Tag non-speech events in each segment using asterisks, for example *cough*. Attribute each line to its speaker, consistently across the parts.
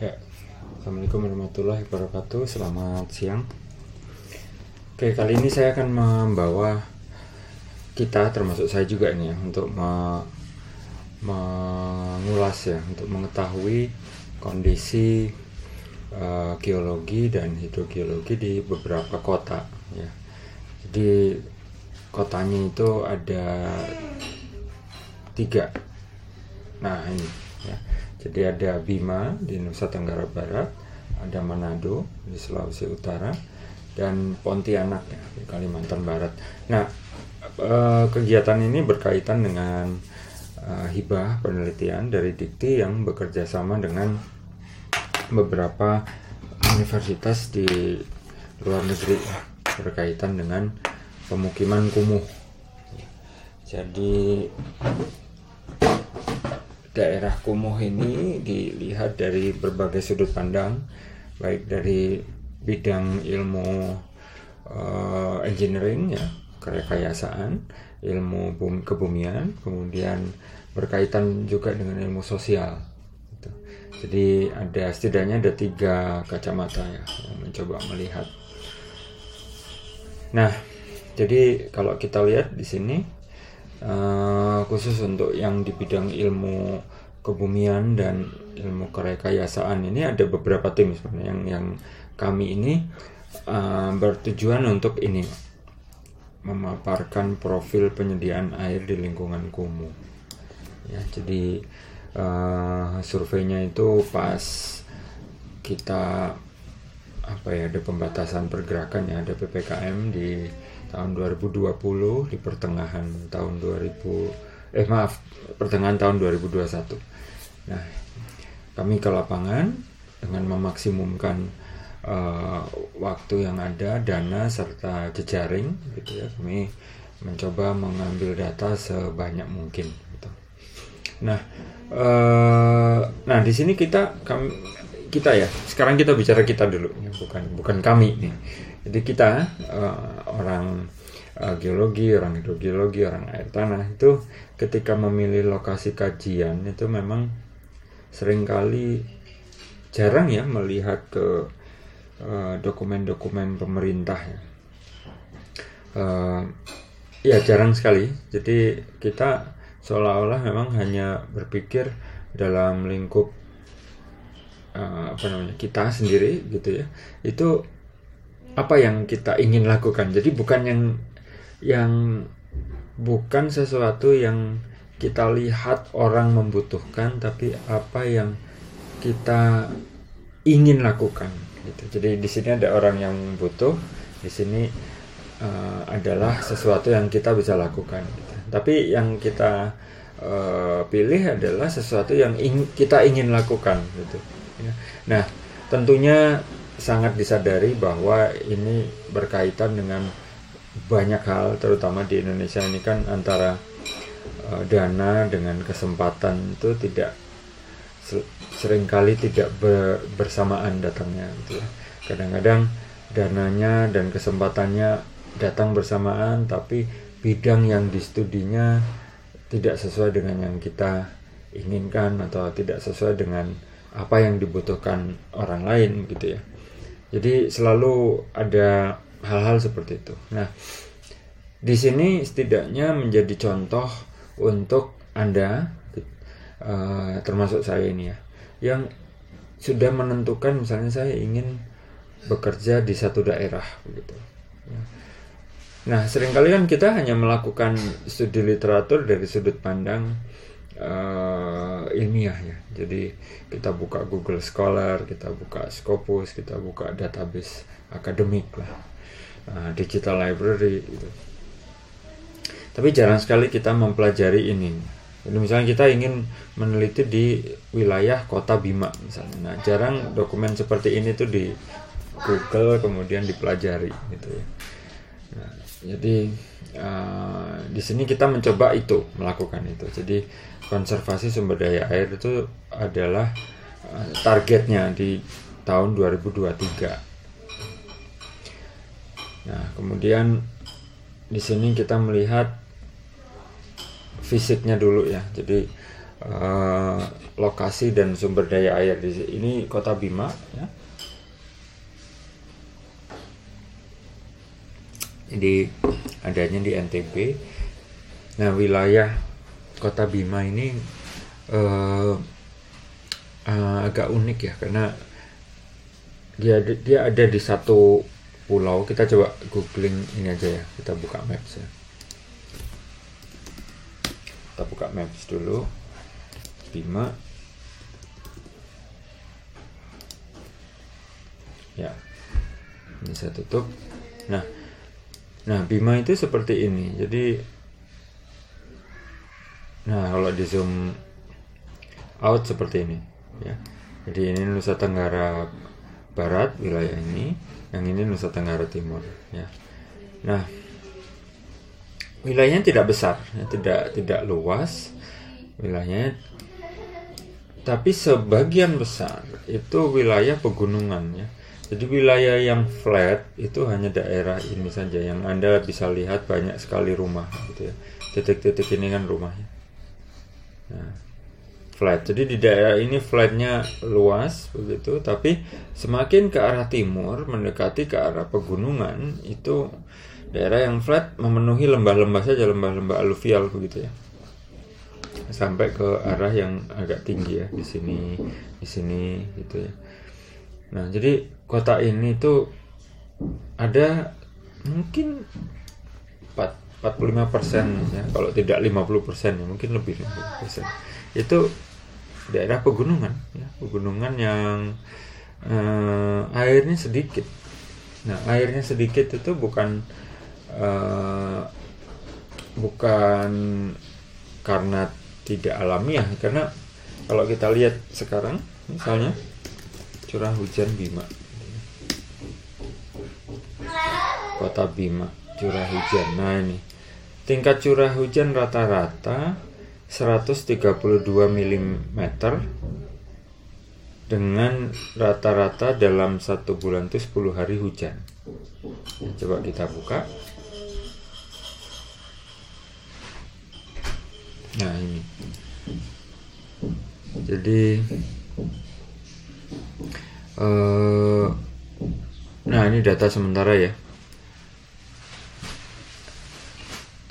Speaker 1: Ya, Assalamualaikum warahmatullahi wabarakatuh. Selamat siang. Oke, kali ini saya akan membawa kita, termasuk saya juga ini ya, untuk me- mengulas ya, untuk mengetahui kondisi eh, geologi dan hidrogeologi di beberapa kota. Ya, jadi kotanya itu ada tiga. Nah ini ya. Jadi ada Bima di Nusa Tenggara Barat, ada Manado di Sulawesi Utara, dan Pontianak ya di Kalimantan Barat. Nah eh, kegiatan ini berkaitan dengan eh, hibah penelitian dari Dikti yang bekerja sama dengan beberapa universitas di luar negeri ya, berkaitan dengan pemukiman kumuh. Jadi daerah kumuh ini dilihat dari berbagai sudut pandang, baik dari bidang ilmu eh, engineering ya, kerekayasaan, ilmu bum- kebumian, kemudian berkaitan juga dengan ilmu sosial. gitu. Jadi ada setidaknya ada tiga kacamata ya yang mencoba melihat. Nah, jadi kalau kita lihat di sini eh, khusus untuk yang di bidang ilmu kebumian dan ilmu kerekayasaan ini ada beberapa tim sebenarnya yang yang kami ini eh, bertujuan untuk ini memaparkan profil penyediaan air di lingkungan kumuh. Ya, jadi eh, surveinya itu pas kita apa ya ada pembatasan pergerakan ya ada ppkm di tahun 2020 di pertengahan tahun 2000 eh maaf pertengahan tahun 2021 nah kami ke lapangan dengan memaksimumkan eh, waktu yang ada dana serta jejaring gitu ya kami mencoba mengambil data sebanyak mungkin gitu. Nah, eh, nah di sini kita kami kita ya. Sekarang kita bicara kita dulu, bukan bukan kami nih. Jadi kita eh, orang eh, geologi, orang hidrogeologi, orang air tanah itu ketika memilih lokasi kajian itu memang sering kali jarang ya melihat ke eh, dokumen-dokumen pemerintah ya. Eh, ya jarang sekali. Jadi kita seolah-olah memang hanya berpikir dalam lingkup eh, apa namanya kita sendiri gitu ya. Itu apa yang kita ingin lakukan. Jadi bukan yang yang bukan sesuatu yang kita lihat orang membutuhkan, tapi apa yang kita ingin lakukan. Gitu. Jadi di sini ada orang yang butuh, di sini eh, adalah sesuatu yang kita bisa lakukan. gitu. Tapi yang kita eh, pilih adalah sesuatu yang ing- kita ingin lakukan. Gitu. ya. Nah, tentunya sangat disadari bahwa ini berkaitan dengan banyak hal, terutama di Indonesia ini kan antara eh, dana dengan kesempatan itu tidak se- sering kali tidak ber- bersamaan datangnya gitu ya. Kadang-kadang dananya dan kesempatannya datang bersamaan tapi bidang yang distudinya tidak sesuai dengan yang kita inginkan atau tidak sesuai dengan apa yang dibutuhkan orang lain gitu ya. Jadi selalu ada hal-hal seperti itu. Nah, di sini setidaknya menjadi contoh untuk Anda eh, termasuk saya ini ya yang sudah menentukan misalnya saya ingin bekerja di satu daerah begitu. Nah, sering kali kan kita hanya melakukan studi literatur dari sudut pandang eh, ilmiah ya. Jadi kita buka Google Scholar, kita buka Scopus, kita buka database akademik lah, Nah, digital library gitu. Tapi jarang sekali kita mempelajari ini. Jadi misalnya kita ingin meneliti di wilayah kota Bima misalnya. Nah, jarang dokumen seperti ini tuh di Google kemudian dipelajari gitu ya. Nah, jadi eh, di sini kita mencoba itu melakukan itu. Jadi konservasi sumber daya air itu adalah eh, targetnya di tahun 2023. Nah, kemudian di sini kita melihat fisiknya dulu ya. Jadi uh, lokasi dan sumber daya air di. Ini kota Bima ya. Jadi adanya di NTB. Nah wilayah kota Bima ini uh, uh, agak unik ya karena dia dia ada di satu pulau. Kita coba googling ini aja ya. Kita buka maps ya. Kita buka maps dulu. Bima. Ya. Ini saya tutup. Nah, Nah, Bima itu seperti ini. Jadi Nah, kalau di zoom out seperti ini, ya. Jadi ini Nusa Tenggara Barat wilayah ini, yang ini Nusa Tenggara Timur, ya. Nah, wilayahnya tidak besar, ya, tidak tidak luas wilayahnya, tapi sebagian besar itu wilayah pegunungan, ya jadi wilayah yang flat itu hanya daerah ini saja yang Anda bisa lihat banyak sekali rumah gitu ya. Titik-titik ini kan rumahnya. Nah, flat. Jadi di daerah ini flatnya luas begitu, tapi semakin ke arah timur mendekati ke arah pegunungan itu daerah yang flat memenuhi lembah-lembah saja lembah-lembah aluvial begitu ya sampai ke arah yang agak tinggi ya di sini di sini gitu ya nah jadi kota ini tuh ada mungkin 4, 45 persen ya. Kalau tidak 50 persen ya mungkin lebih 50 persen. Itu daerah pegunungan ya pegunungan yang eh, airnya sedikit. Nah airnya sedikit itu bukan eh, bukan karena tidak alamiah karena kalau kita lihat sekarang misalnya curah hujan Bima. Kota Bima curah hujan. Nah ini tingkat curah hujan rata-rata 132 mm dengan rata-rata dalam satu bulan itu 10 hari hujan. Coba kita buka. Nah ini. Jadi uh, nah ini data sementara ya.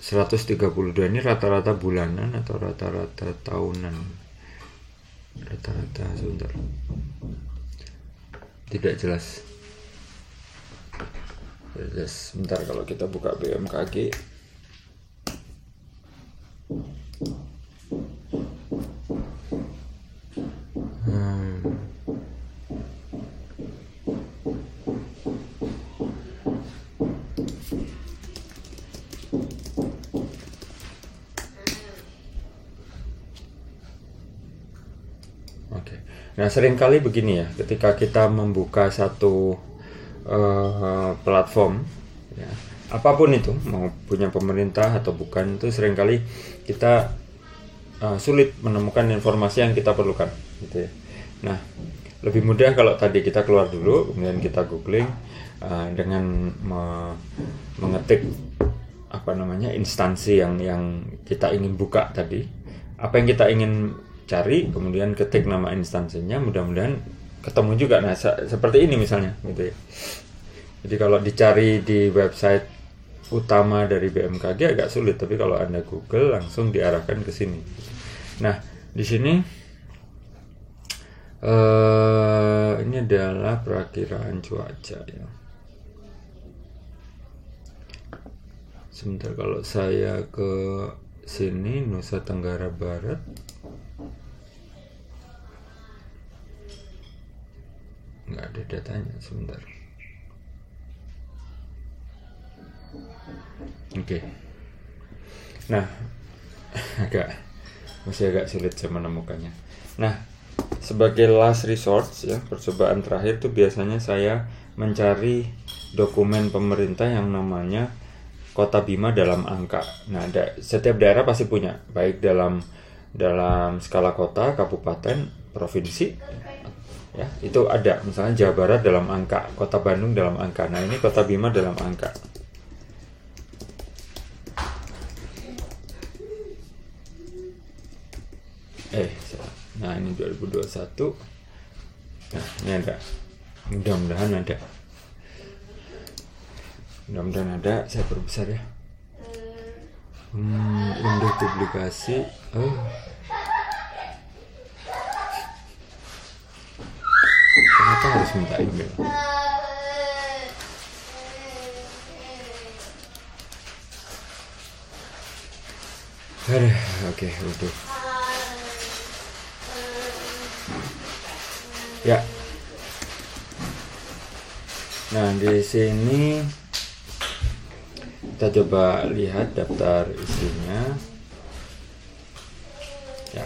Speaker 1: 132 ini rata-rata bulanan atau rata-rata tahunan? Rata-rata sebentar. Tidak jelas. Jelas. Sebentar kalau kita buka BMKG Nah, sering kali begini ya, ketika kita membuka satu uh, platform, ya, apa pun itu, mau punya pemerintah atau bukan, itu sering kali kita uh, sulit menemukan informasi yang kita perlukan, gitu ya. Nah, lebih mudah kalau tadi kita keluar dulu, kemudian kita googling uh, dengan me mengetik apa namanya instansi yang yang kita ingin buka tadi, apa yang kita ingin cari kemudian ketik nama instansinya mudah-mudahan ketemu juga. Nah se seperti ini misalnya gitu ya. Jadi kalau dicari di website utama dari BMKG agak sulit tapi kalau anda Google langsung diarahkan ke sini. Nah di sini uh, ini adalah perakiraan cuaca ya. Sebentar kalau saya ke sini Nusa Tenggara Barat nggak ada datanya sebentar oke okay. nah *laughs* agak masih agak sulit saya menemukannya nah sebagai last resort ya percobaan terakhir tuh biasanya saya mencari dokumen pemerintah yang namanya kota Bima dalam angka. Nah, da setiap daerah pasti punya, baik dalam dalam skala kota, kabupaten, provinsi, ya itu ada. Misalnya Jawa Barat dalam angka kota Bandung dalam angka. Nah ini kota Bima dalam angka. Eh 2021 nah ini ada. Mudah-mudahan ada. Mudah-mudahan ada. Saya perbesar ya. Hmm, unduh publikasi oh kenapa harus minta email oke, okay, udah. Ya. Nah, di sini kita coba lihat daftar isinya. Ya.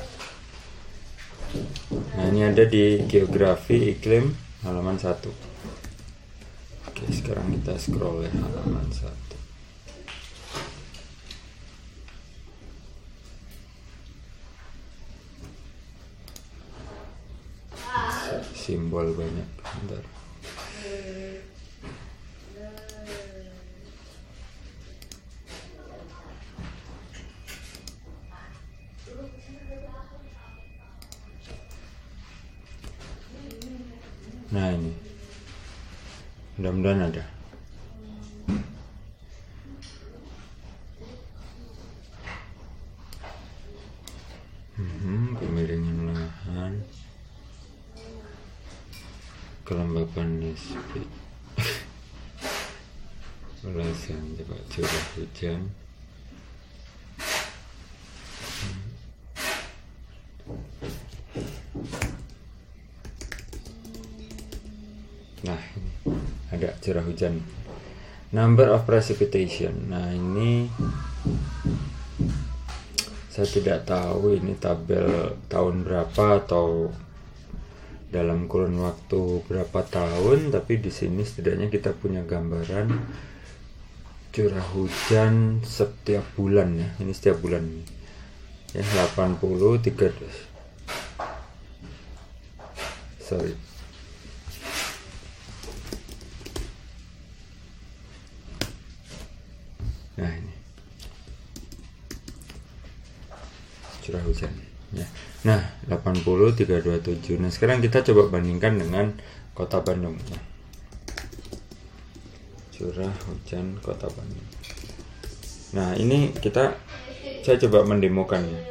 Speaker 1: Nah, ini ada di geografi iklim halaman 1. Oke, sekarang kita scroll ya halaman 1. simbol banyak bentar curah hujan. Number of precipitation. Nah ini saya tidak tahu ini tabel tahun berapa atau dalam kurun waktu berapa tahun tapi di sini setidaknya kita punya gambaran curah hujan setiap bulan ya. Ini setiap bulan ya 80 3 sorry nah ini curah hujan ya Nah, 80 327. Nah, sekarang kita coba bandingkan dengan Kota Bandung. Curah hujan Kota Bandung. Nah, ini kita saya coba mendemokan ya.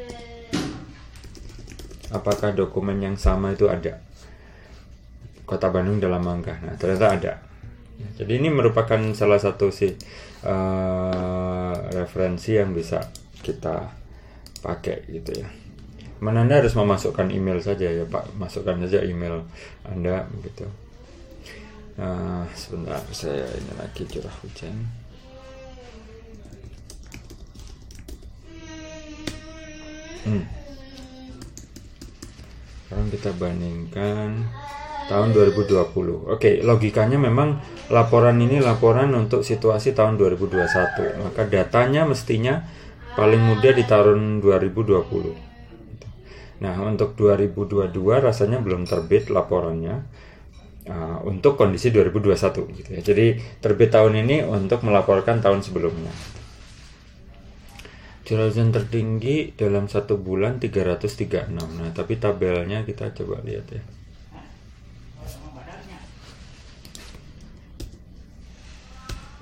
Speaker 1: Apakah dokumen yang sama itu ada? Kota Bandung dalam angka. Nah, ternyata ada. Jadi ini merupakan salah satu sih uh, referensi yang bisa kita pakai gitu ya. Mana Anda harus memasukkan email saja ya Pak, masukkan saja email Anda begitu. Nah, sebentar saya ini lagi curah hujan. Hmm. Sekarang kita bandingkan tahun 2020. Oke, logikanya memang laporan ini laporan untuk situasi tahun 2021. Maka datanya mestinya paling mudah di tahun 2020. Nah, untuk 2022 rasanya belum terbit laporannya uh, untuk kondisi 2021 gitu ya. Jadi terbit tahun ini untuk melaporkan tahun sebelumnya. Curah tertinggi dalam satu bulan 336. Nah, tapi tabelnya kita coba lihat ya.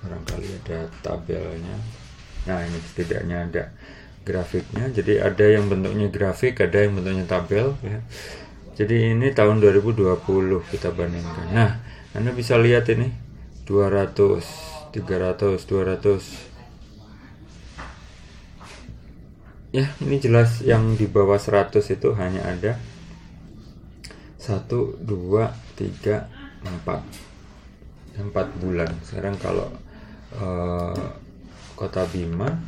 Speaker 1: Barangkali ada tabelnya. Nah, ini setidaknya ada grafiknya. Jadi ada yang bentuknya grafik ada yang bentuknya tabel ya. Jadi ini tahun 2020 kita bandingkan. Nah anda bisa lihat ini 200 300 200 ya ini jelas yang di bawah 100 itu hanya ada 1 2 3 4 4 bulan. Sekarang kalau uh, kota Bima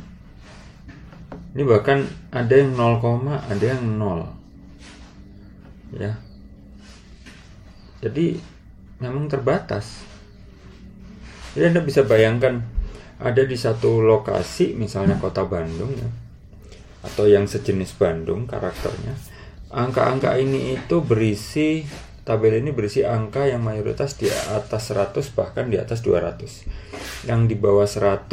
Speaker 1: ini bahkan ada yang 0, ada yang 0 ya. Jadi memang terbatas. Jadi anda bisa bayangkan ada di satu lokasi misalnya kota Bandung ya atau yang sejenis Bandung karakternya angka-angka ini itu berisi tabel ini berisi angka yang mayoritas di atas 100 bahkan di atas 200 yang di bawah 100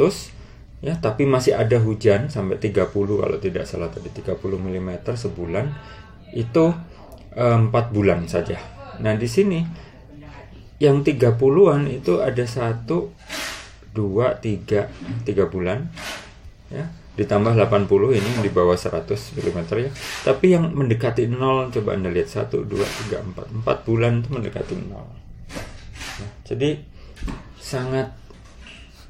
Speaker 1: ya tapi masih ada hujan sampai 30 kalau tidak salah tadi 30 mm sebulan itu eh, empat bulan saja. Nah di sini yang 30-an itu ada satu, dua, tiga, tiga bulan, ya ditambah 80 ini di bawah 100 mm ya. Tapi yang mendekati nol coba anda lihat satu, dua, tiga, empat, empat bulan itu mendekati nol. Ya, jadi sangat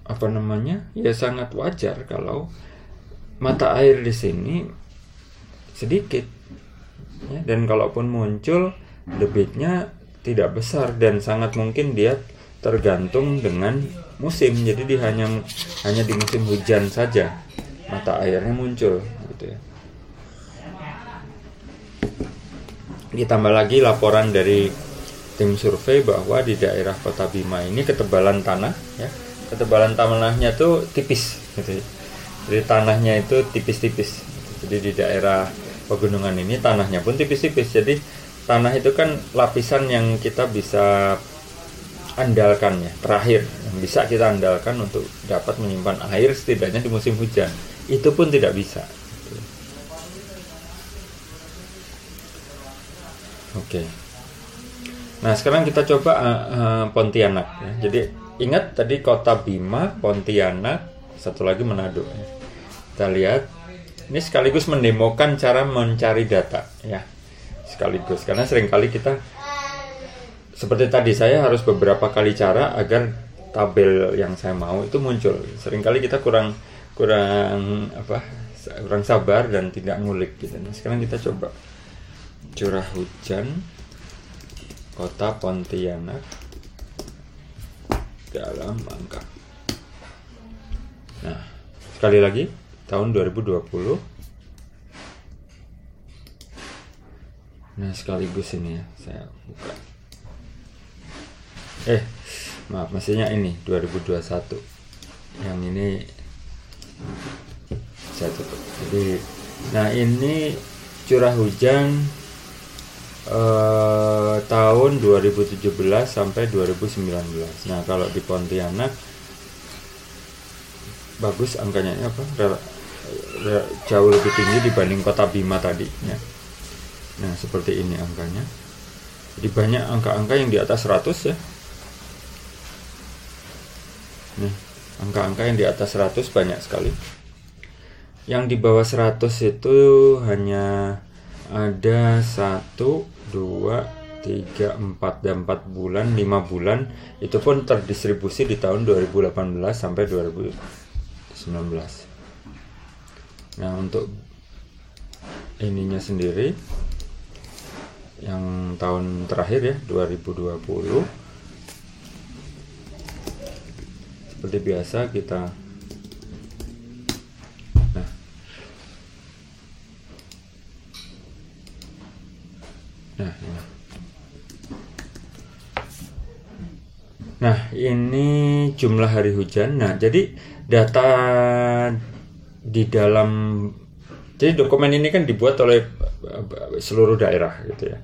Speaker 1: apa namanya ya sangat wajar kalau mata air di sini sedikit ya, dan kalaupun muncul debitnya tidak besar dan sangat mungkin dia tergantung dengan musim. Jadi dia hanya hanya di musim hujan saja mata airnya muncul gitu ya. Ditambah lagi laporan dari tim survei bahwa di daerah kota Bima ini ketebalan tanah ya ketebalan tanahnya tuh tipis gitu jadi tanahnya itu tipis-tipis jadi di daerah pegunungan ini tanahnya pun tipis-tipis jadi tanah itu kan lapisan yang kita bisa andalkan ya terakhir yang bisa kita andalkan untuk dapat menyimpan air setidaknya di musim hujan itu pun tidak bisa. Oke. Nah sekarang kita coba uh, uh, Pontianak. Ya. Jadi ingat tadi kota Bima, Pontianak, satu lagi Manado. Kita lihat. Ini sekaligus mendemokan cara mencari data, ya. Sekaligus karena sering kali kita seperti tadi saya harus beberapa kali cara agar tabel yang saya mau itu muncul. Seringkali kita kurang kurang apa kurang sabar dan tidak ngulik gitu. Nah, sekarang kita coba curah hujan kota Pontianak dalam angka. Nah, sekali lagi tahun 2020. Nah, sekaligus ini ya saya buka. Eh, maaf, maksudnya ini 2021. Yang ini saya tutup jadi nah ini curah hujan eh, tahun 2017 sampai 2019 nah kalau di Pontianak bagus angkanya apa? Jauh lebih tinggi dibanding kota Bima tadi ya. nah seperti ini angkanya. Jadi banyak angka-angka yang di atas 100 ya. Nih angka-angka yang di atas 100 banyak sekali. Yang di bawah 100 itu hanya ada 1 2 3 4 dan 4 bulan 5 bulan itu pun terdistribusi di tahun 2018 sampai 2019 nah untuk ininya sendiri yang tahun terakhir ya 2020 seperti biasa kita nah ini. jumlah hari hujan nah jadi data di dalam jadi dokumen ini kan dibuat oleh seluruh daerah gitu ya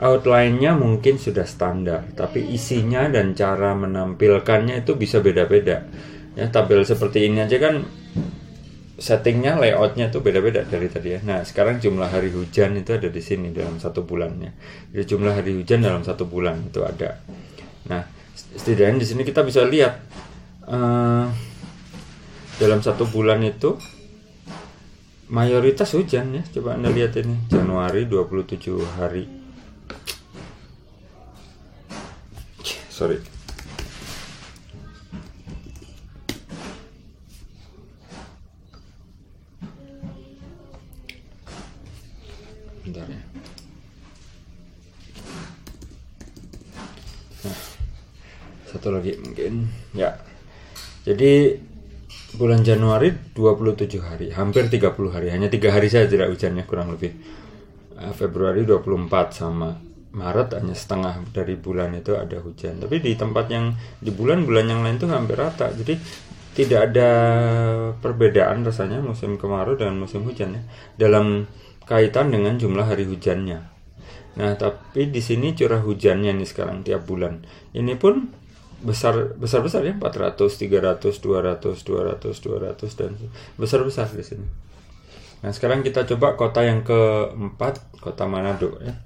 Speaker 1: outline-nya mungkin sudah standar, tapi isinya dan cara menampilkannya itu bisa beda-beda. Ya, tabel seperti ini aja kan settingnya, layoutnya tuh beda-beda dari tadi ya. Nah, sekarang jumlah hari hujan itu ada di sini dalam satu bulannya. Jadi jumlah hari hujan dalam satu bulan itu ada. Nah, setidaknya di sini kita bisa lihat uh, dalam satu bulan itu mayoritas hujan ya. Coba Anda lihat ini, Januari 27 hari sorry lagi mungkin ya jadi bulan Januari 27 hari hampir 30 hari hanya tiga hari saja tidak hujannya kurang lebih eh, Februari 24 sama Maret hanya setengah dari bulan itu ada hujan. Tapi di tempat yang di bulan-bulan yang lain itu hampir rata. Jadi tidak ada perbedaan rasanya musim kemarau dan musim hujan ya dalam kaitan dengan jumlah hari hujannya. Nah, tapi di sini curah hujannya nih sekarang tiap bulan. Ini pun besar besar besar ya 400 300 200 200 200 dan besar besar di sini. Nah sekarang kita coba kota yang keempat kota Manado ya.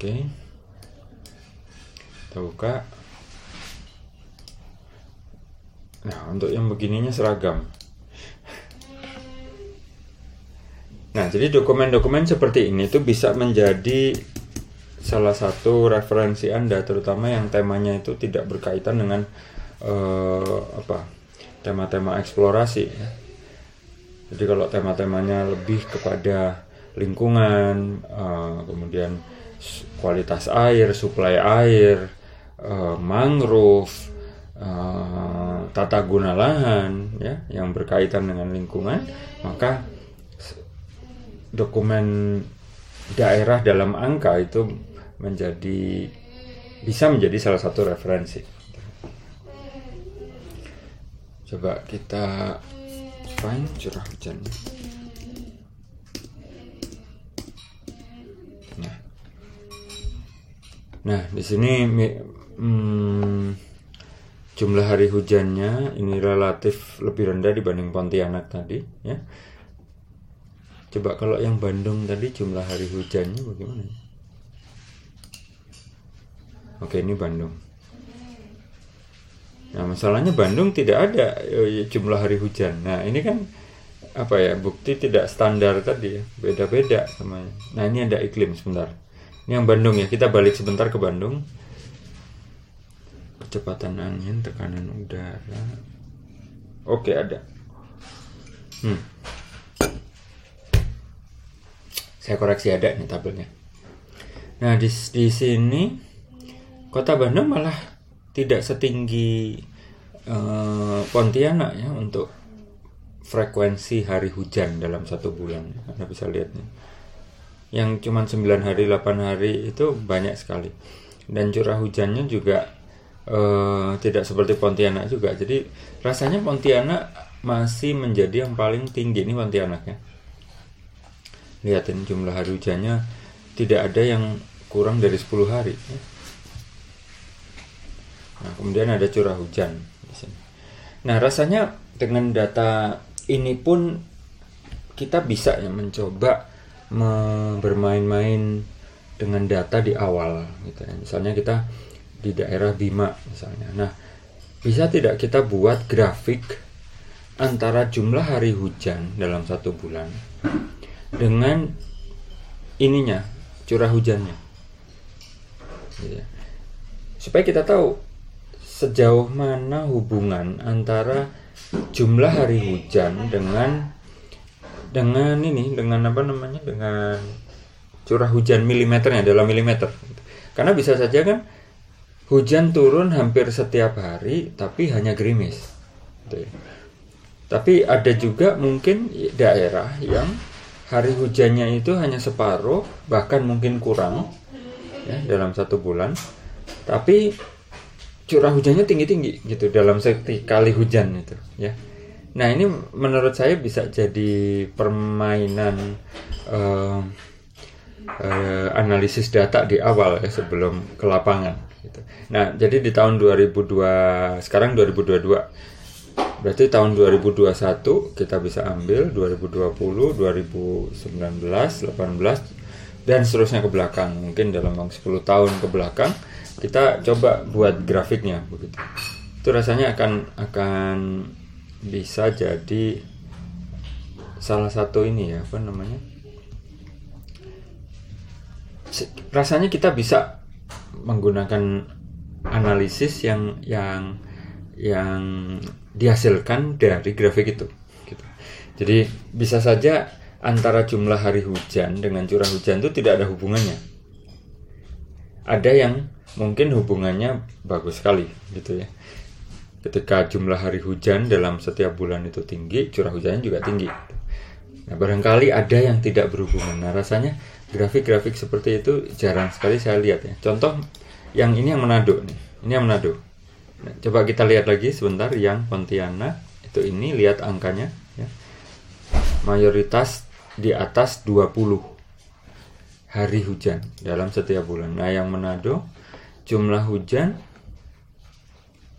Speaker 1: Oke. Okay. kita buka. Nah untuk yang begininya seragam. Nah jadi dokumen-dokumen seperti ini itu bisa menjadi salah satu referensi anda terutama yang temanya itu tidak berkaitan dengan uh, apa tema-tema eksplorasi ya. Jadi kalau tema-temanya lebih kepada lingkungan, uh, kemudian kualitas air, suplai air, uh, mangrove, uh, tata guna lahan, ya, yang berkaitan dengan lingkungan, maka dokumen daerah dalam angka itu menjadi bisa menjadi salah satu referensi. Coba kita find curah hujan. Nah, nah di sini hmm, jumlah hari hujannya ini relatif lebih rendah dibanding Pontianak tadi, ya. Coba kalau yang Bandung tadi jumlah hari hujannya bagaimana? Oke, ini Bandung. Nah, masalahnya Bandung tidak ada eh, jumlah hari hujan. Nah, ini kan apa ya bukti tidak standar tadi ya beda-beda semuanya. Nah ini ada iklim sebentar. Ini yang Bandung ya kita balik sebentar ke Bandung. Kecepatan angin, tekanan udara. Oke ada. Hmm. Saya koreksi ada nih tabelnya. Nah di di sini kota Bandung malah tidak setinggi uh, Pontianak ya untuk frekuensi hari hujan dalam satu bulan. Anda bisa lihat nih. Yang cuma 9 hari, 8 hari itu banyak sekali. Dan curah hujannya juga uh, tidak seperti Pontianak juga. Jadi rasanya Pontianak masih menjadi yang paling tinggi ini Pontianak ya. Lihatin jumlah hari hujannya tidak ada yang kurang dari 10 hari. Nah, kemudian ada curah hujan di sini. Nah, rasanya dengan data ini pun kita bisa ya mencoba bermain-main dengan data di awal gitu ya. Misalnya kita di daerah Bima misalnya. Nah, bisa tidak kita buat grafik antara jumlah hari hujan dalam satu bulan dengan ininya curah hujannya gitu ya. supaya kita tahu sejauh mana hubungan antara jumlah hari hujan dengan dengan ini dengan apa namanya dengan curah hujan milimeternya dalam milimeter karena bisa saja kan hujan turun hampir setiap hari tapi hanya gerimis gitu ya. tapi ada juga mungkin daerah yang hari hujannya itu hanya separuh bahkan mungkin kurang ya dalam satu bulan tapi curah hujannya tinggi-tinggi gitu dalam sekali hujan itu ya. Nah ini menurut saya bisa jadi permainan uh, uh, analisis data di awal ya sebelum ke lapangan. Gitu. Nah jadi di tahun 2002 sekarang 2022 berarti tahun 2021 kita bisa ambil 2020, 2019, 18 dan seterusnya ke belakang. Mungkin dalam 10 tahun ke belakang kita coba buat grafiknya begitu. Itu rasanya akan akan bisa jadi salah satu ini ya apa namanya? Rasanya kita bisa menggunakan analisis yang yang yang dihasilkan dari grafik itu gitu. jadi bisa saja antara jumlah hari hujan dengan curah hujan itu tidak ada hubungannya. Ada yang mungkin hubungannya bagus sekali gitu ya. Ketika jumlah hari hujan dalam setiap bulan itu tinggi curah hujannya juga tinggi. Nah barangkali ada yang tidak berhubungan. Nah rasanya grafik-grafik seperti itu jarang sekali saya lihat ya. Contoh yang ini yang Manado nih ini yang Manado nah, coba kita lihat lagi sebentar yang Pontianak. Itu ini lihat angkanya ya. Mayoritas di atas 20 hari hujan dalam setiap bulan. Nah yang Manado jumlah hujan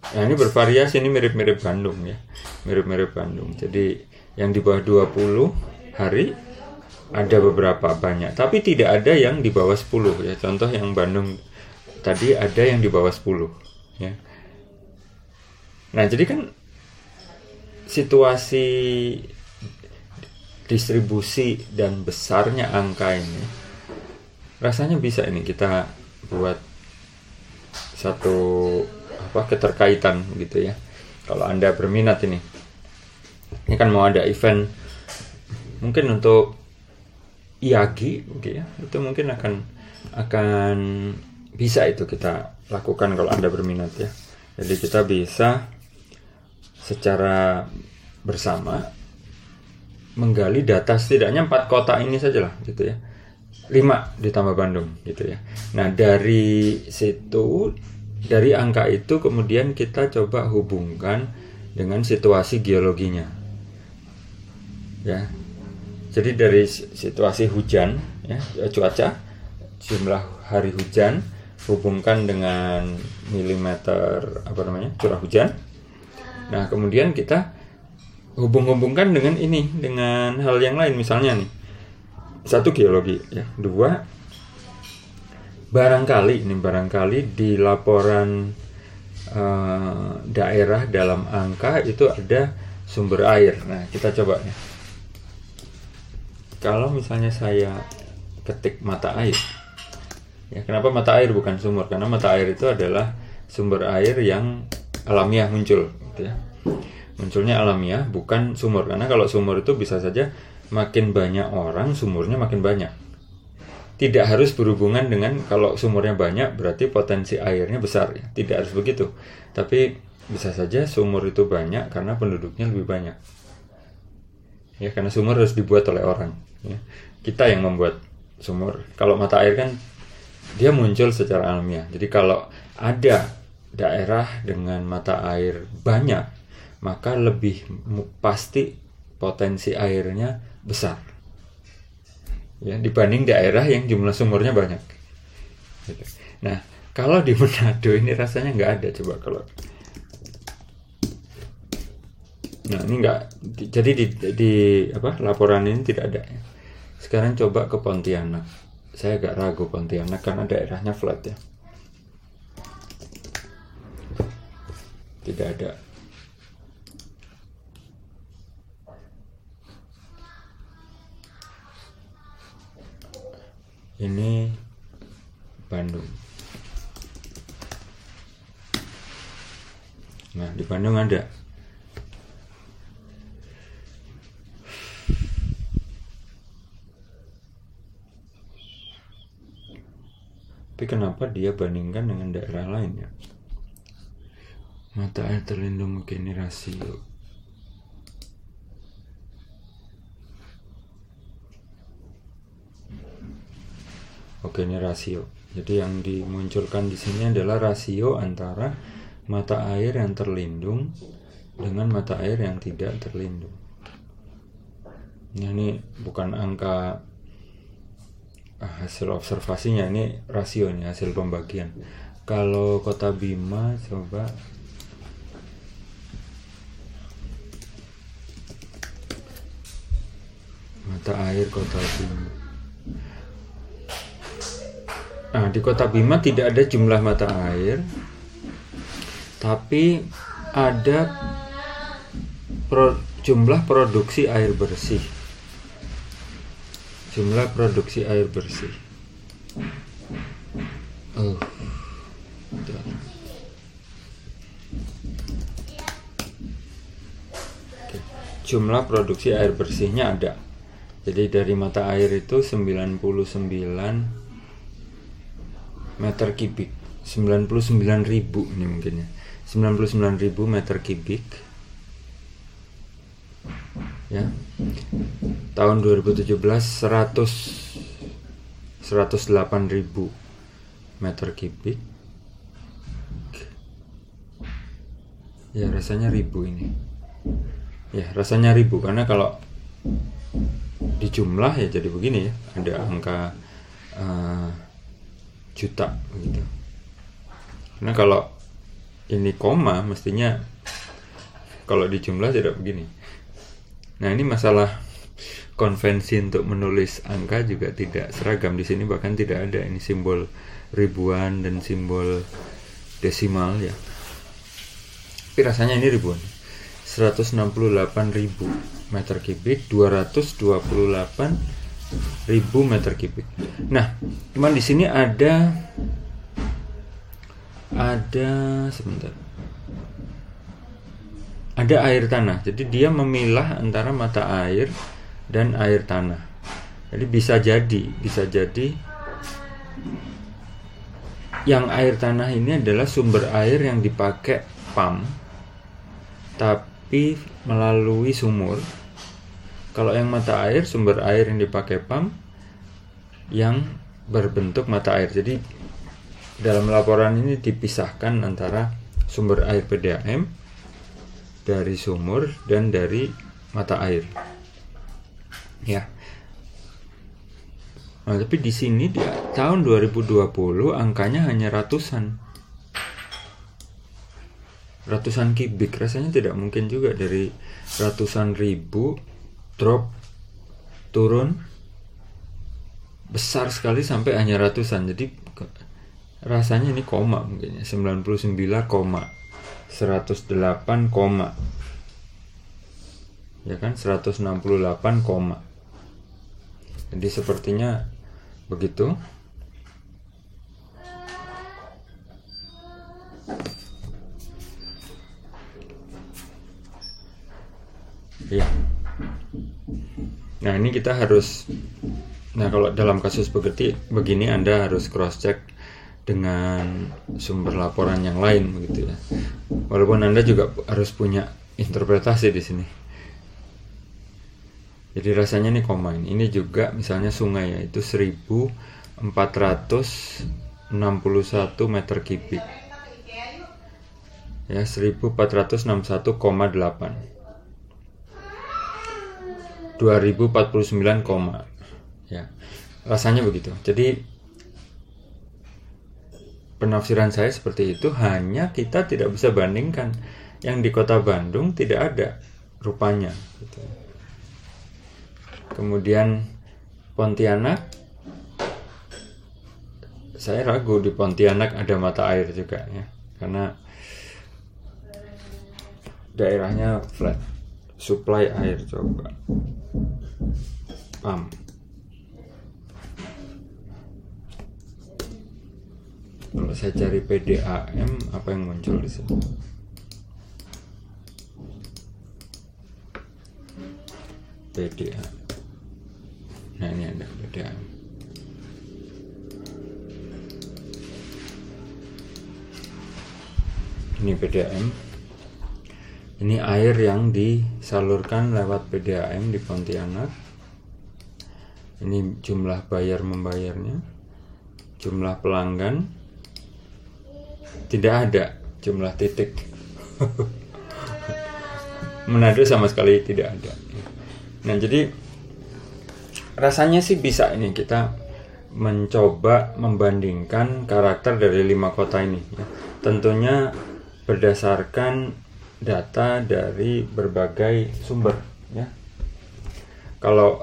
Speaker 1: Nah ini bervariasi ini mirip-mirip Bandung ya. Mirip-mirip Bandung. Jadi yang di bawah 20 hari ada beberapa banyak. Tapi tidak ada yang di bawah 10 ya. Contoh yang Bandung tadi ada yang di bawah 10 ya nah jadi kan situasi distribusi dan besarnya angka ini rasanya bisa ini kita buat satu apa keterkaitan gitu ya. Kalau anda berminat ini. Ini kan mau ada event mungkin untuk IAGI gitu ya itu mungkin akan akan bisa itu kita lakukan kalau anda berminat ya. Jadi kita bisa secara bersama menggali data setidaknya empat kota ini saja lah gitu ya. Lima ditambah Bandung gitu ya. Nah dari situ dari angka itu kemudian kita coba hubungkan dengan situasi geologinya. Ya. Jadi dari situasi hujan, ya, cuaca, jumlah hari hujan, hubungkan dengan milimeter apa namanya curah hujan. Nah kemudian kita hubung-hubungkan dengan ini, dengan hal yang lain. Misalnya nih, satu geologi, ya, dua barangkali ini barangkali di laporan uh, daerah dalam angka itu ada sumber air. Nah kita coba ya kalau misalnya saya ketik mata air ya kenapa mata air bukan sumur? Karena mata air itu adalah sumber air yang alamiah muncul gitu ya munculnya alamiah bukan sumur karena kalau sumur itu bisa saja makin banyak orang sumurnya makin banyak tidak harus berhubungan dengan kalau sumurnya banyak berarti potensi airnya besar ya tidak harus begitu tapi bisa saja sumur itu banyak karena penduduknya lebih banyak ya karena sumur harus dibuat oleh orang Ya. Kita yang membuat sumur. Kalau mata air kan dia muncul secara alamiah. Jadi kalau ada daerah dengan mata air banyak, maka lebih pasti potensi airnya besar. Ya, dibanding daerah yang jumlah sumurnya banyak. Gitu. Nah, kalau di Manado ini rasanya nggak ada coba kalau Nah ini enggak, jadi di, di apa laporan ini tidak ada. Sekarang coba ke Pontianak. Saya agak ragu Pontianak karena daerahnya flat ya. Tidak ada. Ini Bandung. Nah, di Bandung ada Tapi kenapa dia bandingkan dengan daerah lainnya? Mata air terlindung begini rasio. Oke ini rasio. Jadi yang dimunculkan di sini adalah rasio antara mata air yang terlindung dengan mata air yang tidak terlindung. Nah, ini bukan angka hasil observasinya ini rasio ini hasil pembagian kalau kota Bima coba mata air kota Bima. Nah di kota Bima tidak ada jumlah mata air tapi ada pro, jumlah produksi air bersih. Jumlah produksi air bersih. Oh jumlah produksi air bersihnya ada jadi dari mata air itu 99 meter kubik. 99 ribu ini mungkin ya. 99 ribu meter kubik. Ya. Tahun 2017 100 108 ribu meter kubik. Ya rasanya ribu ini. Ya rasanya ribu karena kalau dijumlah ya jadi begini ya ada angka uh, juta gitu. Karena kalau ini koma mestinya kalau dijumlah tidak begini. Nah ini masalah konvensi untuk menulis angka juga tidak seragam. Di sini bahkan tidak ada. Ini simbol ribuan dan simbol desimal ya. Tapi rasanya ini ribuan. 168.000 meter kubik 228.000 meter kubik nah cuman di sini ada ada sebentar ada air tanah jadi dia memilah antara mata air dan air tanah. Jadi bisa jadi, bisa jadi yang air tanah ini adalah sumber air yang dipakai pam tapi melalui sumur. Kalau yang mata air, sumber air yang dipakai pam yang berbentuk mata air. Jadi dalam laporan ini dipisahkan antara sumber air PDAM dari sumur dan dari mata air. Ya. Nah, tapi di sini di tahun 2020 angkanya hanya ratusan. Ratusan kubik. Rasanya tidak mungkin juga dari ratusan ribu drop turun besar sekali sampai hanya ratusan. Jadi rasanya ini koma mungkin ya. 99 koma 108 koma. Ya kan? 168 koma. Jadi sepertinya begitu. Ya. Nah, ini kita harus Nah, kalau dalam kasus begitu begini Anda harus cross check dengan sumber laporan yang lain begitu ya. Walaupun Anda juga harus punya interpretasi di sini. Jadi rasanya ini koma ini. Ini juga misalnya sungai ya itu 1461 meter kubik. Ya 1461,8. 2049, ya. Rasanya begitu. Jadi penafsiran saya seperti itu hanya kita tidak bisa bandingkan. Yang di kota Bandung tidak ada rupanya gitu. Kemudian Pontianak. Saya ragu di Pontianak ada mata air juga ya. Karena daerahnya flat supply air coba. Pam. Kalau saya cari PDAM apa yang muncul di sini? PDAM nah ini ada perbedaan ini PDAM ini air yang disalurkan lewat PDAM di Pontianak. Ini jumlah bayar membayarnya jumlah pelanggan. Tidak ada jumlah titik. *laughs* Manado sama sekali tidak ada. Nah jadi rasanya sih bisa ini kita mencoba membandingkan karakter dari lima kota ini ya. tentunya berdasarkan data dari berbagai sumber ya. Kalau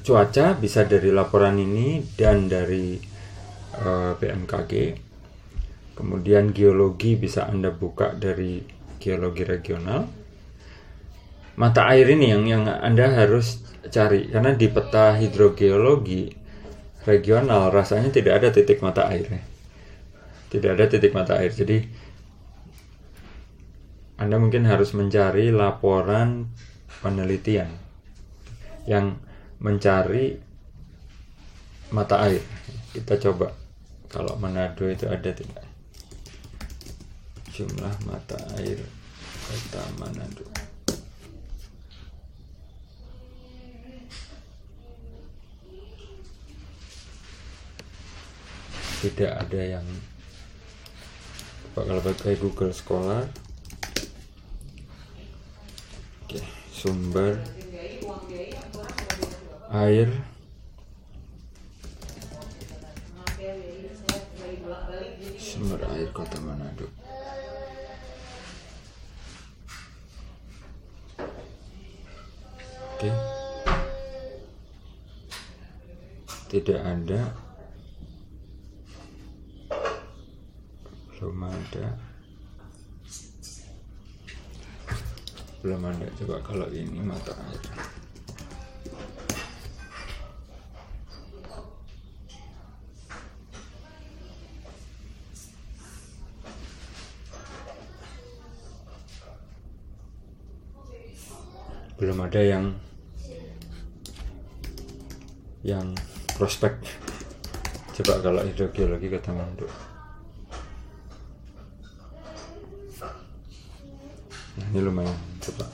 Speaker 1: cuaca bisa dari laporan ini dan dari uh, eh, BMKG kemudian geologi bisa anda buka dari geologi regional. Mata air ini yang yang anda harus cari karena di peta hidrogeologi regional rasanya tidak ada titik mata air tidak ada titik mata air. Jadi anda mungkin harus mencari laporan penelitian yang mencari mata air. Kita coba kalau Manado itu ada tidak? Jumlah mata air kota Manado. Tidak ada yang bakal pakai Google Scholar Oke, sumber air sumber air kota Manado. Oke. Tidak ada belum ada belum ada coba kalau ini mata air belum ada yang yang prospek. Coba kalau hidrogeologi kata Mando nah ini lumayan coba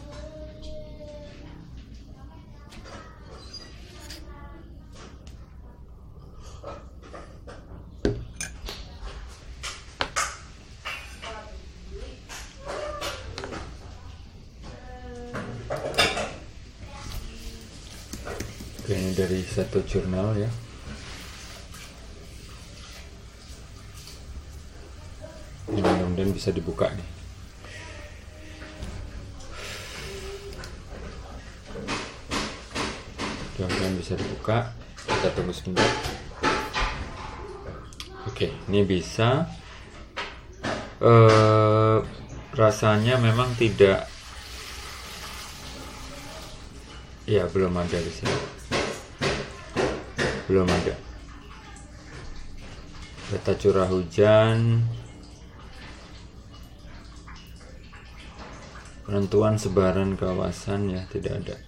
Speaker 1: ini dari satu jurnal ya. Mudah-mudahan bisa dibuka nih. Mudah-mudahan bisa dibuka. Kita tunggu sebentar. Oke, ini bisa. Eh, rasanya memang tidak. Ya, belum ada di sini belum ada data curah hujan penentuan sebaran kawasan ya tidak ada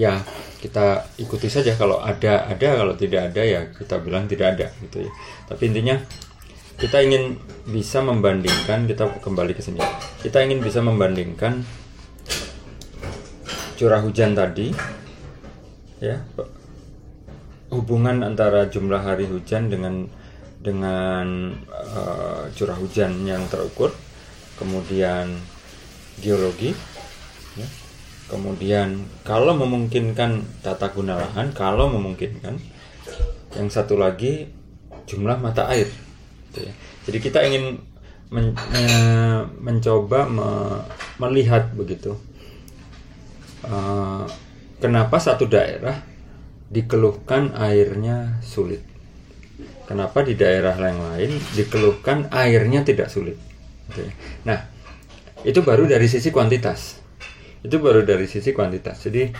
Speaker 1: ya kita ikuti saja. Kalau ada ada. Kalau tidak ada ya kita bilang tidak ada gitu ya. Tapi intinya kita ingin bisa membandingkan kita kembali ke sini. Kita ingin bisa membandingkan curah hujan tadi ya hubungan antara jumlah hari hujan dengan dengan uh, curah hujan yang terukur kemudian geologi. Kemudian kalau memungkinkan tata guna lahan kalau memungkinkan yang satu lagi jumlah mata air gitu ya. jadi kita ingin men, me, mencoba me, melihat begitu uh, kenapa satu daerah dikeluhkan airnya sulit kenapa di daerah yang lain dikeluhkan airnya tidak sulit gitu ya. nah itu baru dari sisi kuantitas itu baru dari sisi kuantitas. Jadi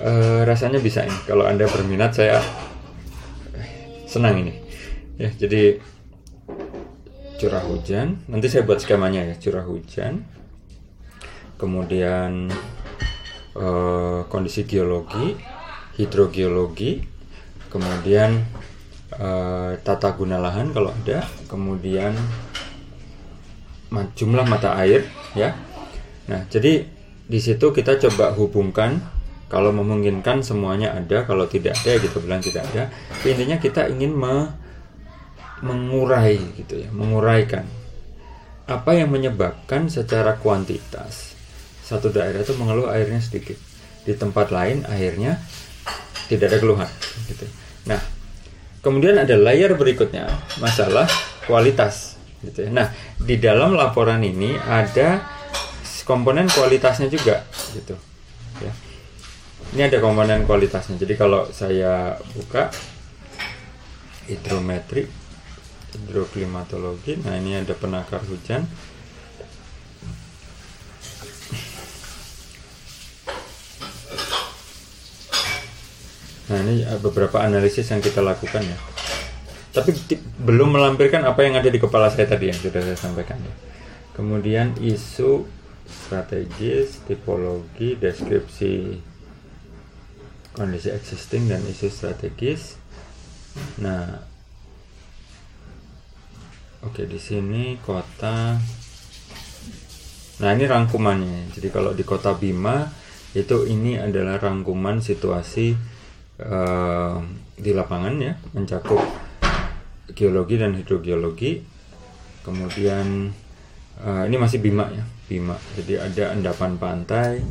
Speaker 1: uh, rasanya bisa ini. Kalau anda berminat saya senang ini. Ya jadi curah hujan. Nanti saya buat skemanya ya curah hujan. Kemudian uh, kondisi geologi hidrogeologi. Kemudian uh, tata guna lahan kalau ada. Kemudian jumlah mata air ya. Nah jadi di situ kita coba hubungkan kalau memungkinkan semuanya ada kalau tidak ada kita bilang tidak ada. Intinya kita ingin me mengurai gitu ya menguraikan. Apa yang menyebabkan secara kuantitas satu daerah itu mengeluh airnya sedikit. Di tempat lain airnya tidak ada keluhan gitu. Nah kemudian ada layer berikutnya masalah kualitas gitu ya. Nah di dalam laporan ini ada komponen kualitasnya juga gitu ya. Ini ada komponen kualitasnya. Jadi kalau saya buka hidrometri hidroklimatologi nah ini ada penakar hujan. Nah ini beberapa analisis yang kita lakukan ya. Tapi belum melampirkan apa yang ada di kepala saya tadi yang sudah saya sampaikan ya. Kemudian isu strategis tipologi deskripsi kondisi existing dan isu strategis nah Oke, di sini kota. Nah, ini rangkumannya. Jadi kalau di kota Bima itu ini adalah rangkuman situasi uh, di lapangan ya, mencakup geologi dan hidrogeologi. Kemudian uh, ini masih Bima ya, Bima. Jadi ada endapan pantai,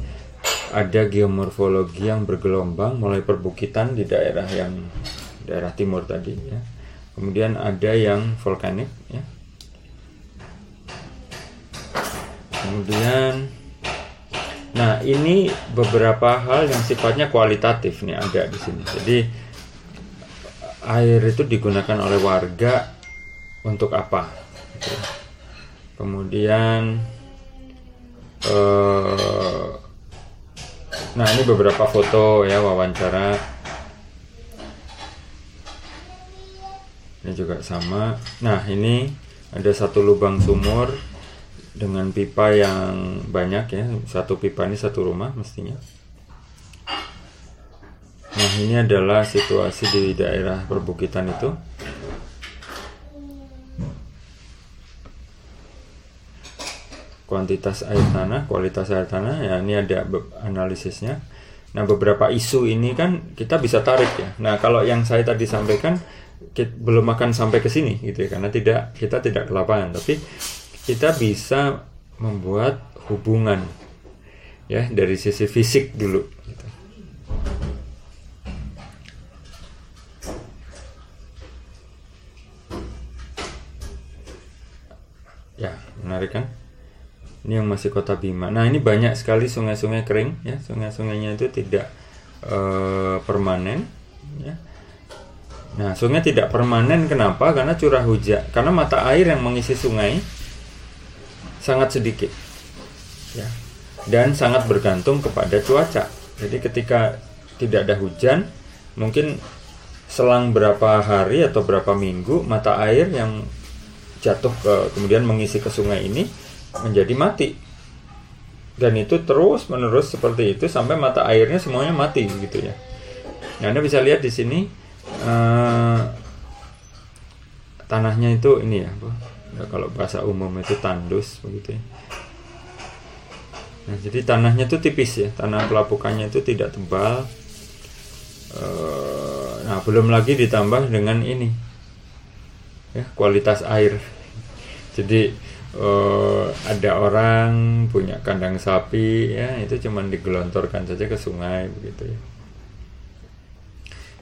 Speaker 1: ada geomorfologi yang bergelombang mulai perbukitan di daerah yang daerah timur tadi ya kemudian ada yang vulkanik ya kemudian Nah, ini beberapa hal yang sifatnya kualitatif nih ada di sini. Jadi air itu digunakan oleh warga untuk apa? Gitu. Kemudian eh, nah ini beberapa foto ya wawancara. Ini juga sama. Nah, ini ada satu lubang sumur dengan pipa yang banyak ya satu pipa ini satu rumah mestinya nah ini adalah situasi di daerah perbukitan itu kuantitas air tanah kualitas air tanah ya ini ada analisisnya. Nah beberapa isu ini kan kita bisa tarik ya. Nah kalau yang saya tadi sampaikan kita belum akan sampai ke sini gitu ya karena tidak kita tidak ke lapangan. Tapi kita bisa membuat hubungan ya dari sisi fisik dulu gitu. ya menarik kan ini yang masih kota Bima. Nah ini banyak sekali sungai-sungai kering ya. Sungai-sungainya itu tidak uh, permanen ya. Nah, sungai tidak permanen kenapa? Karena curah hujan, karena mata air yang mengisi sungai sangat sedikit ya. Dan sangat bergantung kepada cuaca. Jadi ketika tidak ada hujan mungkin selang berapa hari atau berapa minggu mata air yang jatuh ke kemudian mengisi ke sungai ini menjadi mati dan itu terus menerus seperti itu sampai mata airnya semuanya mati gitu ya nah, anda bisa lihat di sini uh, tanahnya itu ini ya ya, kalau bahasa umum itu tandus begitu ya. Nah, jadi tanahnya itu tipis ya, tanah pelapukannya itu tidak tebal. E, nah, belum lagi ditambah dengan ini, ya kualitas air. Jadi e, ada orang punya kandang sapi, ya itu cuma digelontorkan saja ke sungai begitu ya.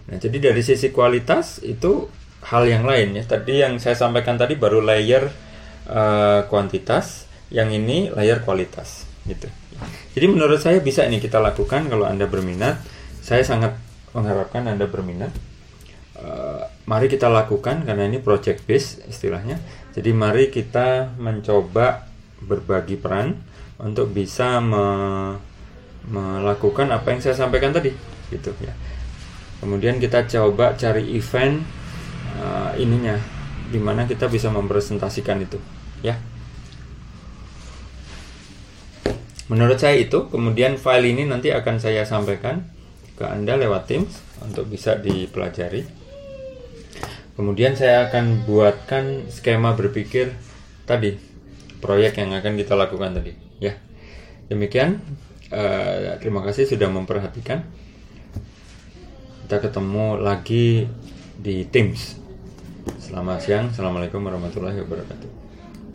Speaker 1: Nah, jadi dari sisi kualitas itu hal yang lain ya. Tadi yang saya sampaikan tadi baru layer uh, kuantitas, yang ini layer kualitas gitu. Jadi menurut saya bisa ini kita lakukan kalau anda berminat. Saya sangat mengharapkan anda berminat. Uh, mari kita lakukan karena ini project base istilahnya. Jadi mari kita mencoba berbagi peran untuk bisa me melakukan apa yang saya sampaikan tadi, gitu ya. Kemudian kita coba cari event uh, ininya di mana kita bisa mempresentasikan itu ya menurut saya itu kemudian file ini nanti akan saya sampaikan ke anda lewat Teams untuk bisa dipelajari kemudian saya akan buatkan skema berpikir tadi proyek yang akan kita lakukan tadi ya demikian uh, terima kasih sudah memperhatikan kita ketemu lagi di Teams. Selamat siang, Assalamualaikum warahmatullahi wabarakatuh.